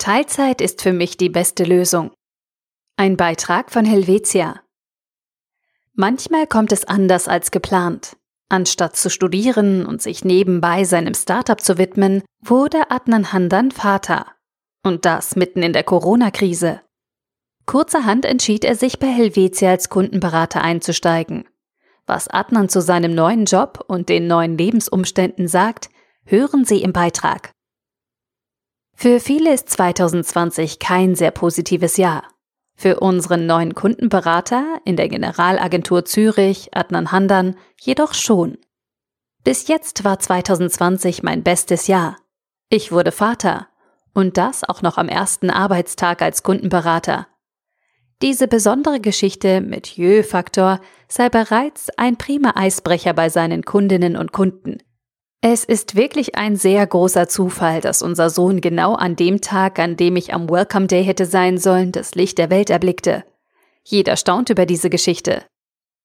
Teilzeit ist für mich die beste Lösung. Ein Beitrag von Helvetia. Manchmal kommt es anders als geplant. Anstatt zu studieren und sich nebenbei seinem Startup zu widmen, wurde Adnan Handan Vater. Und das mitten in der Corona-Krise. Kurzerhand entschied er sich bei Helvetia als Kundenberater einzusteigen. Was Adnan zu seinem neuen Job und den neuen Lebensumständen sagt, hören Sie im Beitrag. Für viele ist 2020 kein sehr positives Jahr. Für unseren neuen Kundenberater in der Generalagentur Zürich, Adnan Handan, jedoch schon. Bis jetzt war 2020 mein bestes Jahr. Ich wurde Vater. Und das auch noch am ersten Arbeitstag als Kundenberater. Diese besondere Geschichte mit Jö-Faktor sei bereits ein prima Eisbrecher bei seinen Kundinnen und Kunden. Es ist wirklich ein sehr großer Zufall, dass unser Sohn genau an dem Tag, an dem ich am Welcome Day hätte sein sollen, das Licht der Welt erblickte. Jeder staunt über diese Geschichte.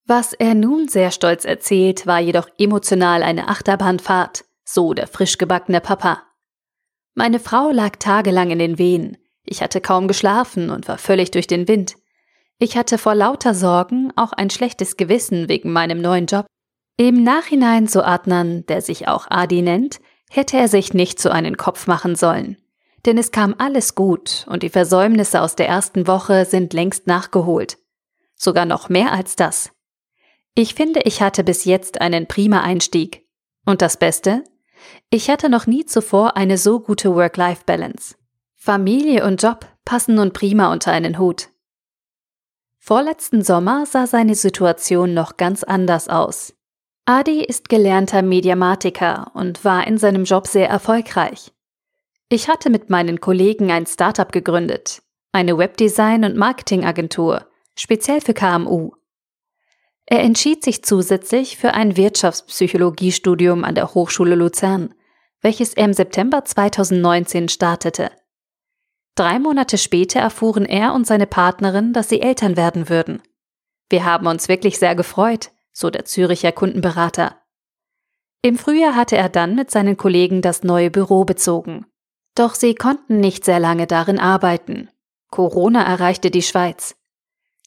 Was er nun sehr stolz erzählt, war jedoch emotional eine Achterbahnfahrt, so der frisch gebackene Papa. Meine Frau lag tagelang in den Wehen. Ich hatte kaum geschlafen und war völlig durch den Wind. Ich hatte vor lauter Sorgen auch ein schlechtes Gewissen wegen meinem neuen Job. Im Nachhinein so Adnan, der sich auch Adi nennt, hätte er sich nicht so einen Kopf machen sollen. Denn es kam alles gut und die Versäumnisse aus der ersten Woche sind längst nachgeholt. Sogar noch mehr als das. Ich finde, ich hatte bis jetzt einen prima Einstieg. Und das Beste? Ich hatte noch nie zuvor eine so gute Work-Life-Balance. Familie und Job passen nun prima unter einen Hut. Vorletzten Sommer sah seine Situation noch ganz anders aus. Adi ist gelernter Mediamatiker und war in seinem Job sehr erfolgreich. Ich hatte mit meinen Kollegen ein Startup gegründet, eine Webdesign- und Marketingagentur, speziell für KMU. Er entschied sich zusätzlich für ein Wirtschaftspsychologiestudium an der Hochschule Luzern, welches er im September 2019 startete. Drei Monate später erfuhren er und seine Partnerin, dass sie Eltern werden würden. Wir haben uns wirklich sehr gefreut so der Züricher Kundenberater. Im Frühjahr hatte er dann mit seinen Kollegen das neue Büro bezogen. Doch sie konnten nicht sehr lange darin arbeiten. Corona erreichte die Schweiz.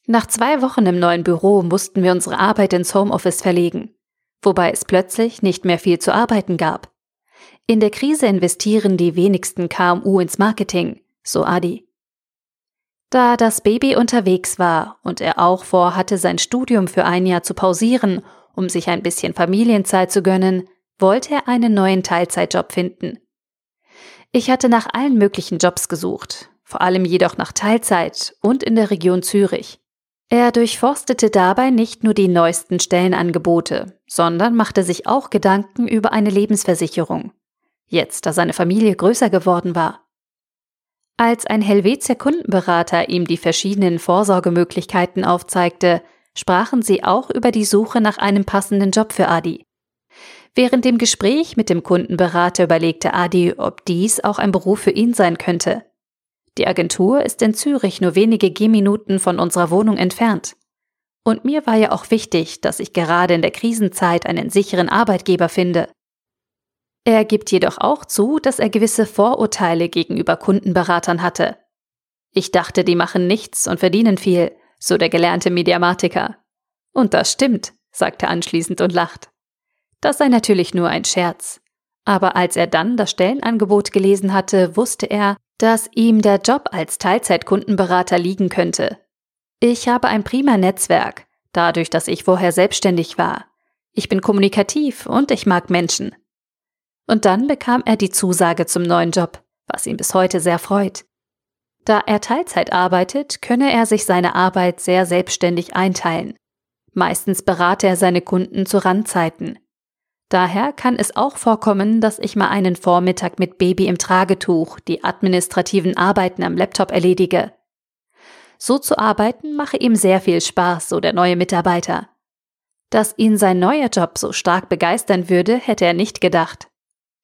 Nach zwei Wochen im neuen Büro mussten wir unsere Arbeit ins Homeoffice verlegen, wobei es plötzlich nicht mehr viel zu arbeiten gab. In der Krise investieren die wenigsten KMU ins Marketing, so Adi. Da das Baby unterwegs war und er auch vorhatte, sein Studium für ein Jahr zu pausieren, um sich ein bisschen Familienzeit zu gönnen, wollte er einen neuen Teilzeitjob finden. Ich hatte nach allen möglichen Jobs gesucht, vor allem jedoch nach Teilzeit und in der Region Zürich. Er durchforstete dabei nicht nur die neuesten Stellenangebote, sondern machte sich auch Gedanken über eine Lebensversicherung. Jetzt, da seine Familie größer geworden war. Als ein Helvetier Kundenberater ihm die verschiedenen Vorsorgemöglichkeiten aufzeigte, sprachen sie auch über die Suche nach einem passenden Job für Adi. Während dem Gespräch mit dem Kundenberater überlegte Adi, ob dies auch ein Beruf für ihn sein könnte. Die Agentur ist in Zürich nur wenige Gehminuten von unserer Wohnung entfernt. Und mir war ja auch wichtig, dass ich gerade in der Krisenzeit einen sicheren Arbeitgeber finde. Er gibt jedoch auch zu, dass er gewisse Vorurteile gegenüber Kundenberatern hatte. Ich dachte, die machen nichts und verdienen viel, so der gelernte Mediamatiker. Und das stimmt, sagt er anschließend und lacht. Das sei natürlich nur ein Scherz. Aber als er dann das Stellenangebot gelesen hatte, wusste er, dass ihm der Job als Teilzeitkundenberater liegen könnte. Ich habe ein prima Netzwerk, dadurch, dass ich vorher selbstständig war. Ich bin kommunikativ und ich mag Menschen. Und dann bekam er die Zusage zum neuen Job, was ihn bis heute sehr freut. Da er Teilzeit arbeitet, könne er sich seine Arbeit sehr selbstständig einteilen. Meistens berate er seine Kunden zu Randzeiten. Daher kann es auch vorkommen, dass ich mal einen Vormittag mit Baby im Tragetuch die administrativen Arbeiten am Laptop erledige. So zu arbeiten mache ihm sehr viel Spaß, so der neue Mitarbeiter. Dass ihn sein neuer Job so stark begeistern würde, hätte er nicht gedacht.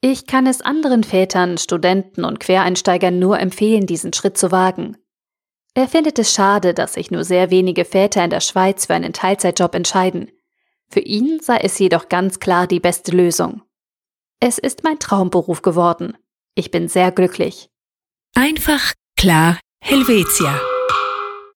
Ich kann es anderen Vätern, Studenten und Quereinsteigern nur empfehlen, diesen Schritt zu wagen. Er findet es schade, dass sich nur sehr wenige Väter in der Schweiz für einen Teilzeitjob entscheiden. Für ihn sei es jedoch ganz klar die beste Lösung. Es ist mein Traumberuf geworden. Ich bin sehr glücklich. Einfach, klar, Helvetia.